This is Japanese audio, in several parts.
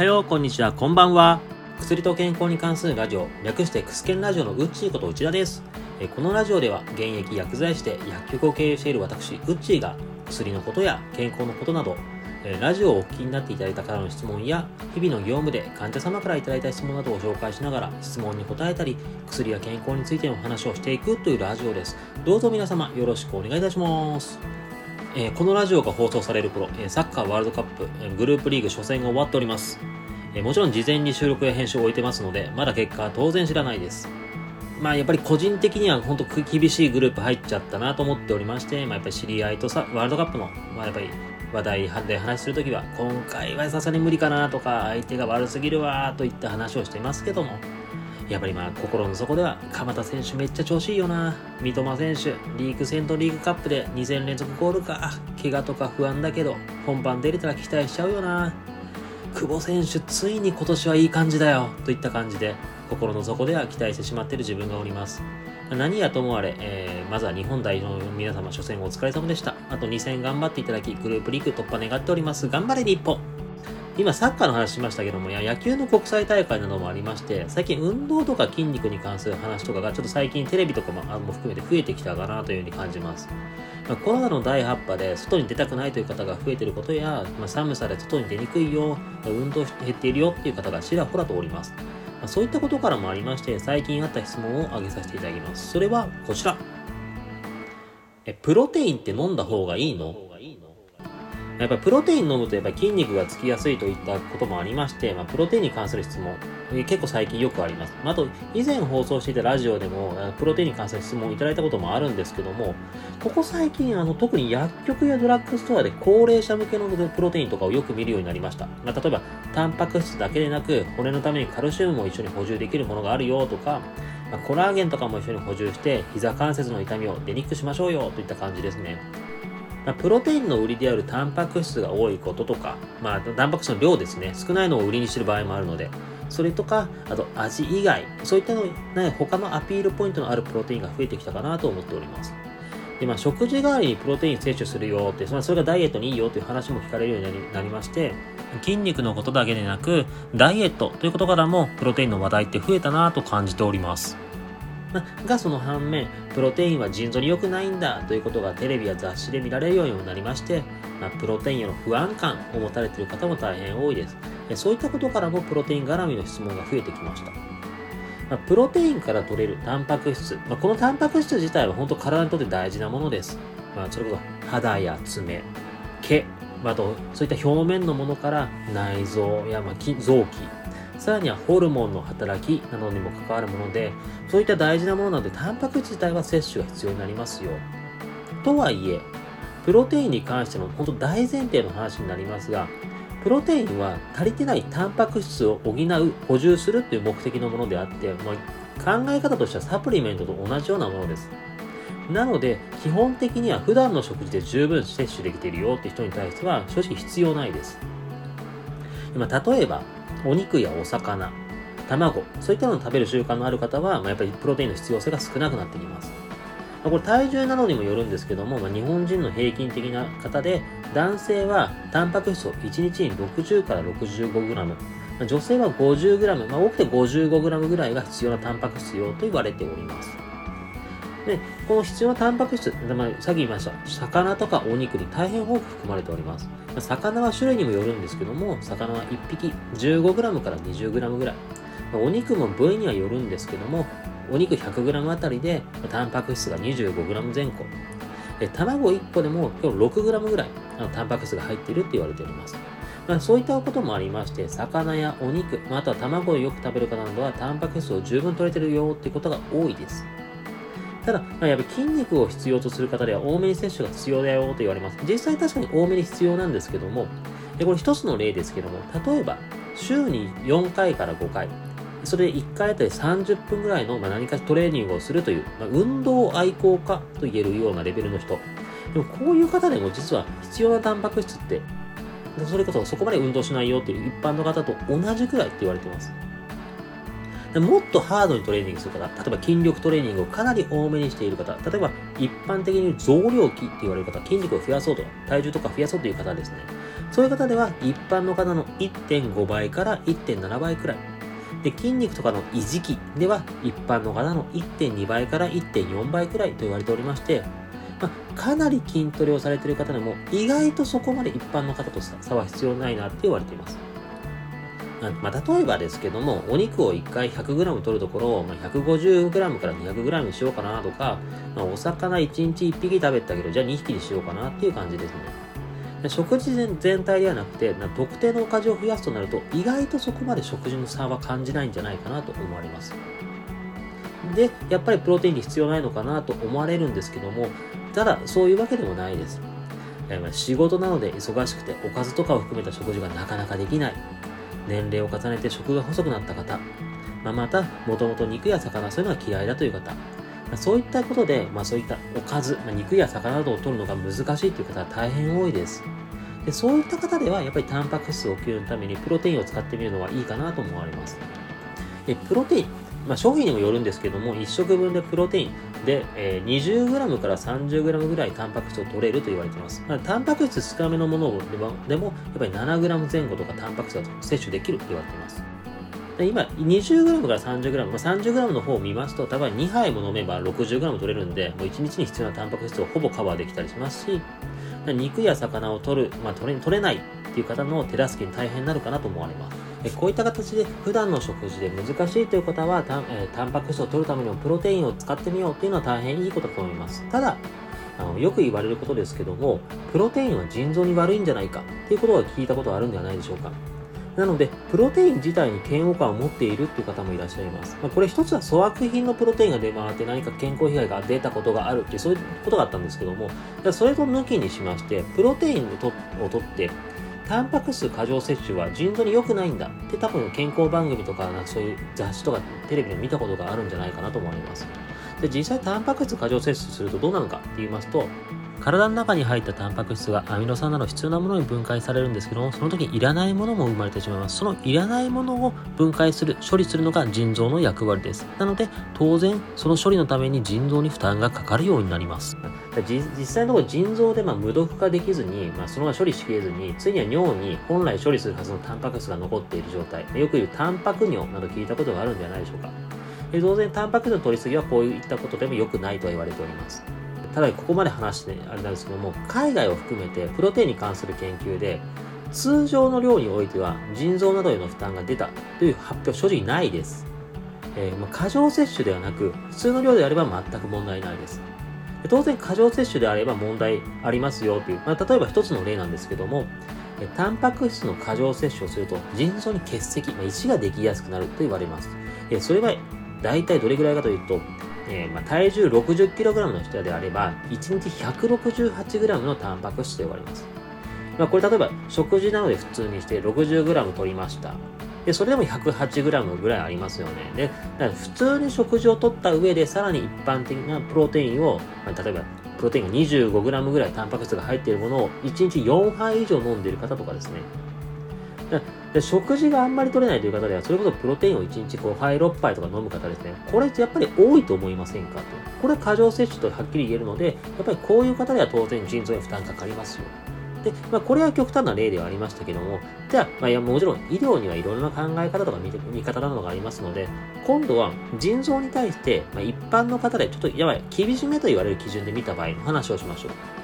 はよう、こんにちは、こんばんは。薬と健康に関するラジオ、略してクスケンラジオのうっちーこと内田です。このラジオでは現役薬剤師で薬局を経営している私、うっちーが薬のことや健康のことなど、ラジオをお聞きになっていただいたからの質問や、日々の業務で患者様からいただいた質問などを紹介しながら、質問に答えたり、薬や健康についての話をしていくというラジオです。どうぞ皆様よろしくお願いいたします。えー、このラジオが放送される頃、えサッカーワールドカップ、えグループリーグ初戦が終わっております。えもちろん事前に収録や編集を終えてますので、まだ結果は当然知らないです。まあやっぱり個人的には本当厳しいグループ入っちゃったなと思っておりまして、まあやっぱり知り合いとさ、ワールドカップの、まあやっぱり話題で話するときは、今回はさすがに無理かなとか、相手が悪すぎるわといった話をしていますけども、やっぱりまあ心の底では鎌田選手めっちゃ調子いいよな。三笘選手リーグ戦とリーグカップで2戦連続ゴールか。怪我とか不安だけど本番出れたら期待しちゃうよな。久保選手ついに今年はいい感じだよ。といった感じで心の底では期待してしまっている自分がおります。何やともあれ、えー、まずは日本代表の皆様初戦お疲れ様でした。あと2戦頑張っていただきグループリーグ突破願っております。頑張れ日本。今サッカーの話しましたけども、いや野球の国際大会などもありまして、最近運動とか筋肉に関する話とかがちょっと最近テレビとかもも含めて増えてきたかなというふうに感じます。まあ、コロナの第8波で外に出たくないという方が増えていることや、まあ、寒さで外に出にくいよ、運動減っているよっていう方がちらほらとおります。まあ、そういったことからもありまして、最近あった質問を挙げさせていただきます。それはこちら。え、プロテインって飲んだ方がいいの？やっぱりプロテイン飲むとやっぱり筋肉がつきやすいといったこともありまして、まあ、プロテインに関する質問、結構最近よくあります。あと、以前放送していたラジオでも、プロテインに関する質問をいただいたこともあるんですけども、ここ最近、あの、特に薬局やドラッグストアで高齢者向けのプロテインとかをよく見るようになりました。まあ、例えば、タンパク質だけでなく、骨のためにカルシウムも一緒に補充できるものがあるよとか、まあ、コラーゲンとかも一緒に補充して、膝関節の痛みを出にくくしましょうよといった感じですね。まあ、プロテインの売りであるタンパク質が多いこととか、まあ、タンパク質の量ですね、少ないのを売りにしてる場合もあるので、それとか、あと味以外、そういったの、ね、他のアピールポイントのあるプロテインが増えてきたかなと思っております。で、まあ、食事代わりにプロテイン摂取するよって、それがダイエットにいいよという話も聞かれるようになりまして、筋肉のことだけでなく、ダイエットということからも、プロテインの話題って増えたなと感じております。まがその反面、プロテインは腎臓に良くないんだということがテレビや雑誌で見られるようにもなりまして、まあ、プロテインへの不安感を持たれている方も大変多いです。そういったことからもプロテイン絡みの質問が増えてきました。ま、プロテインから取れるタンパク質、まあ、このタンパク質自体は本当体にとって大事なものです。まあ、それこそ肌や爪、毛、まあとそういった表面のものから内臓やまあ臓器、さらにはホルモンの働きなどにも関わるもので、そういった大事なものなので、タンパク質自体は摂取が必要になりますよ。とはいえ、プロテインに関しての本当大前提の話になりますが、プロテインは足りてないタンパク質を補う、補充するという目的のものであって、まあ、考え方としてはサプリメントと同じようなものです。なので、基本的には普段の食事で十分摂取できているよって人に対しては正直必要ないです。今、例えば、お肉やお魚、卵、そういったのを食べる習慣のある方は、まあ、やっぱりプロテインの必要性が少なくなってきます。ま、これ体重などにもよるんですけども、まあ、日本人の平均的な方で、男性はタンパク質を1日に60から 65g、女性は 50g、まあ、多くて 55g ぐらいが必要なタンパク質量と言われております。で、この必要なタンパク質、まあ、さっき言いました、魚とかお肉に大変多く含まれております。魚は種類にもよるんですけども、魚は1匹 15g から 20g ぐらい。お肉も部位にはよるんですけども、お肉 100g あたりでタンパク質が 25g 前後。卵1個でも今日 6g ぐらいあのタンパク質が入っているって言われております。まあ、そういったこともありまして、魚やお肉、まあ、とは卵をよく食べる方などはタンパク質を十分取れてるよってことが多いです。ただ、ま、やっぱり筋肉を必要とする方では多めに摂取が必要だよと言われます。実際確かに多めに必要なんですけども、でこれ一つの例ですけども、例えば、週に4回から5回、それで1回あたり30分ぐらいの、まあ、何かトレーニングをするという、まあ、運動愛好家と言えるようなレベルの人。でもこういう方でも実は必要なタンパク質って、それこそそこまで運動しないよっていう一般の方と同じくらいって言われてます。もっとハードにトレーニングする方、例えば筋力トレーニングをかなり多めにしている方、例えば一般的に増量期って言われる方、筋肉を増やそうと、体重とか増やそうという方ですね。そういう方では一般の方の1.5倍から1.7倍くらい。で、筋肉とかの維持期では一般の方の1.2倍から1.4倍くらいと言われておりまして、まあ、かなり筋トレをされている方でも意外とそこまで一般の方と差は必要ないなって言われています。まあ、例えばですけども、お肉を1回 100g 取るところを、まあ、150g から 200g にしようかなとか、まあ、お魚1日1匹食べたけど、じゃあ2匹にしようかなっていう感じですね。食事全体ではなくて、特定のおかずを増やすとなると、意外とそこまで食事の差は感じないんじゃないかなと思われます。で、やっぱりプロテインに必要ないのかなと思われるんですけども、ただ、そういうわけでもないです。仕事なので忙しくて、おかずとかを含めた食事がなかなかできない。年齢を重ねて食が細くなった方、まあ、また、もともと肉や魚、そういうのが嫌いだという方、そういったことで、まあ、そういったおかず、まあ、肉や魚などを取るのが難しいという方は大変多いです。でそういった方では、やっぱりタンパク質を補給のためにプロテインを使ってみるのはいいかなと思われます。でプロテイン、まあ、商品にもよるんですけども、1食分でプロテインで、えー、20g から 30g ぐらいタンパク質を取れると言われています。ま、タンパク質少なめのものでも、でもやっぱり 7g 前後とかタンパク質が摂取できると言われています。で今、20g から 30g、まあ、30g の方を見ますと、多分2杯も飲めば 60g 取れるんで、もう1日に必要なタンパク質をほぼカバーできたりしますし、肉や魚を取る、まあ、取れ取れないっていう方の手助けに大変になるかなと思われます。こういった形で普段の食事で難しいという方はタン,、えー、タンパク質を取るためにもプロテインを使ってみようっていうのは大変いいことだと思います。ただ、あのよく言われることですけども、プロテインは腎臓に悪いんじゃないかっていうことは聞いたことがあるんではないでしょうか。なので、プロテイン自体に嫌悪感を持っているっていう方もいらっしゃいます。まあ、これ一つは粗悪品のプロテインが出回って何か健康被害が出たことがあるって、そういうことがあったんですけども、それと抜きにしまして、プロテインをとって、タンパク質過剰摂取は腎臓に良くないんだって多分健康番組とかなんかそういう雑誌とかテレビで見たことがあるんじゃないかなと思います。で実際タンパク質過剰摂取するとどうなのかって言いますと体の中に入ったタンパク質がアミノ酸など必要なものに分解されるんですけども、その時にいらないものも生まれてしまいます。そのいらないものを分解する、処理するのが腎臓の役割です。なので、当然、その処理のために腎臓に負担がかかるようになります。実際のところ腎臓でま無毒化できずに、まあ、そのまま処理しきれずに、ついには尿に本来処理するはずのタンパク質が残っている状態。よく言うタンパク尿など聞いたことがあるんじゃないでしょうか。当然、タンパク質の取りすぎはこういったことでも良くないとは言われております。ただここまで話してあれなんですけども、海外を含めてプロテインに関する研究で、通常の量においては腎臓などへの負担が出たという発表正直ないです。えー、まあ、過剰摂取ではなく、普通の量であれば全く問題ないです。当然過剰摂取であれば問題ありますよという、まあ、例えば一つの例なんですけども、タンパク質の過剰摂取をすると腎臓に結石、まあ、石ができやすくなると言われます。それは大体どれぐらいかというと、えー、まあ、体重 60kg の人であれば、1日 168g のタンパク質と呼ばれます。まあ、これ例えば食事なので普通にして 60g 取りました。で、それでも 108g ぐらいありますよね。で、だから普通に食事を取った上で、さらに一般的なプロテインを、まあ、例えば、プロテインが 25g ぐらいタンパク質が入っているものを1日4杯以上飲んでいる方とかですね。で食事があんまり取れないという方では、それこそプロテインを1日5杯、6杯とか飲む方ですね。これやっぱり多いと思いませんかと。これは過剰摂取とはっきり言えるので、やっぱりこういう方では当然腎臓に負担かかりますよ。で、まあ、これは極端な例ではありましたけども、じゃあ、まあ、いやもちろん医療にはいろいろな考え方とか見見方などがありますので、今度は腎臓に対して、まあ、一般の方でちょっとやばい、厳しめと言われる基準で見た場合の話をしましょう。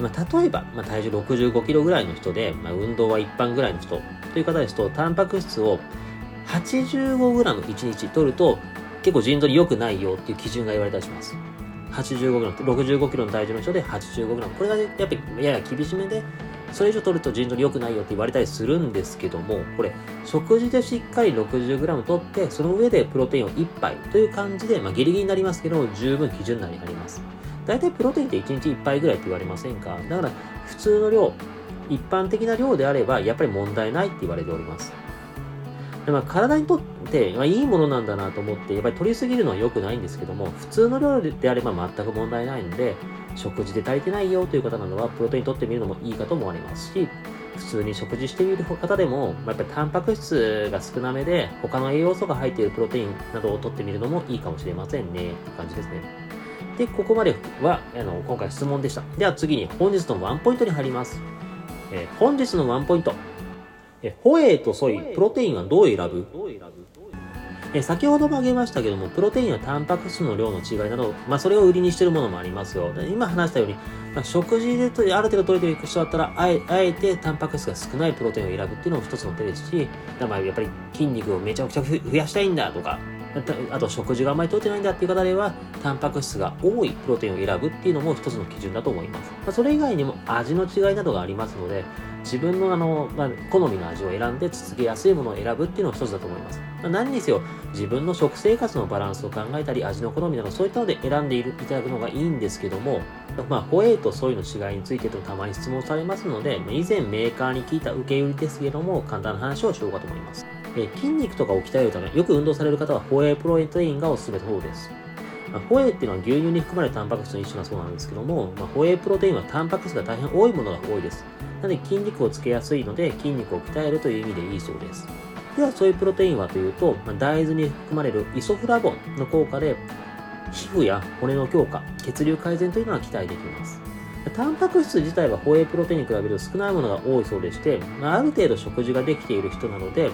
まあ、例えば、まあ、体重65キロぐらいの人で、まあ、運動は一般ぐらいの人という方ですと、タンパク質を 85g1 日取ると、結構腎臓に良くないよっていう基準が言われたりします。85g、65キロの体重の人で 85g。これがやっぱりやや厳しめで、それ以上取ると腎臓に良くないよって言われたりするんですけども、これ、食事でしっかり 60g 取って、その上でプロテインを1杯という感じで、まあ、ギリギリになりますけど、十分基準内になります。大体プロテインって1日1杯ぐらいって言われませんか？だから普通の量、一般的な量であればやっぱり問題ないって言われております。でまあ、体にとって、まあ、いいものなんだなと思ってやっぱり取りすぎるのは良くないんですけども普通の量であれば全く問題ないので食事で足りてないよという方などはプロテイン取ってみるのもいいかと思われますし普通に食事してみる方でも、まあ、やっぱりタンパク質が少なめで他の栄養素が入っているプロテインなどを取ってみるのもいいかもしれませんねって感じですね。で、ここまでは、あの、今回質問でした。では次に本日のワンポイントに入ります。えー本日のワンポイント。えーホエイとソイ、プロテインはどう選ぶ？えー先ほども挙げましたけども、プロテインはタンパク質の量の違いなど、まあ、それを売りにしているものもありますよ。で今話したように、まあ、食事でとある程度取れていく人だったら、あえあえてタンパク質が少ないプロテインを選ぶっていうのも一つの手ですし、まあやっぱり筋肉をめちゃくちゃ増やしたいんだとか、あと食事があまり取れてないんだっていう方では、タンパク質が多いプロテインを選ぶっていうのも一つの基準だと思います。まあ、それ以外にも味の違いなどがありますので、自分のあの、まあ、好みの味を選んで続けやすいものを選ぶっていうのも一つだと思います。まあ、何にせよ、自分の食生活のバランスを考えたり、味の好みなどそういったので選んでいるいただくのがいいんですけども、まあ、ホエイとソイの違いについてとたまに質問されますので、以前メーカーに聞いた受け売りですけども、簡単な話をしようかと思います。えー筋肉とかを鍛えるため、よく運動される方はホエイプロテインがおすすめの方です。まあホエイっていうのは牛乳に含まれるタンパク質の一種だそうなんですけども、まあ、ホエイプロテインはタンパク質が大変多いものが多いです。なので筋肉をつけやすいので筋肉を鍛えるという意味でいいそうです。では、そういうプロテインはというと、まあ大豆に含まれるイソフラボンの効果で、皮膚や骨の強化、血流改善というのは期待できます。タンパク質自体はホエイプロテインに比べると少ないものが多いそうでして、まある程度食事ができている人なので、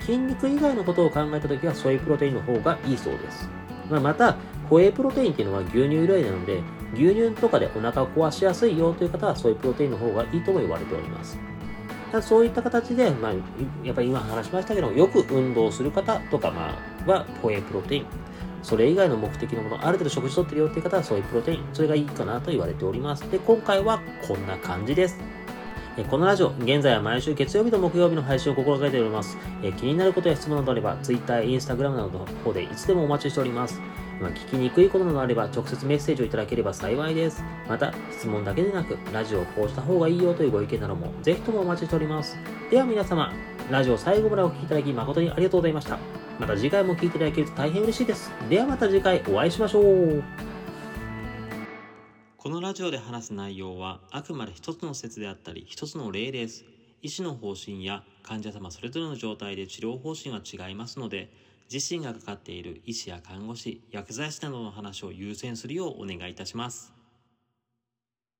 筋肉以外のことを考えたときはソイプロテインの方がいいそうです。まあ、また、ホエイプロテインっていうのは牛乳由来なので、牛乳とかでお腹を壊しやすいよという方はソイプロテインの方がいいとも言われております。ただそういった形で、まあ、やっぱり今話しましたけど、よく運動する方とか、まあ、はホエイプロテイン。それ以外の目的のもの、ある程度食事とってるよっていう方はソイプロテイン。それがいいかなと言われております。で、今回はこんな感じです。このラジオ、現在は毎週月曜日と木曜日の配信を心がけております。気になることや質問などあれば、Twitter、Instagram などの方でいつでもお待ちしております。ま聞きにくいことなどあれば、直接メッセージをいただければ幸いです。また、質問だけでなく、ラジオをこうした方がいいよというご意見なども、ぜひともお待ちしております。では皆様、ラジオ最後までお聞きいただき誠にありがとうございました。また次回も聞いていただけると大変嬉しいです。ではまた次回お会いしましょう。このラジオで話す内容はあくまで一つの説であったり一つの例です。医師の方針や患者様それぞれの状態で治療方針は違いますので、自身がかかっている医師や看護師、薬剤師などの話を優先するようお願いいたします。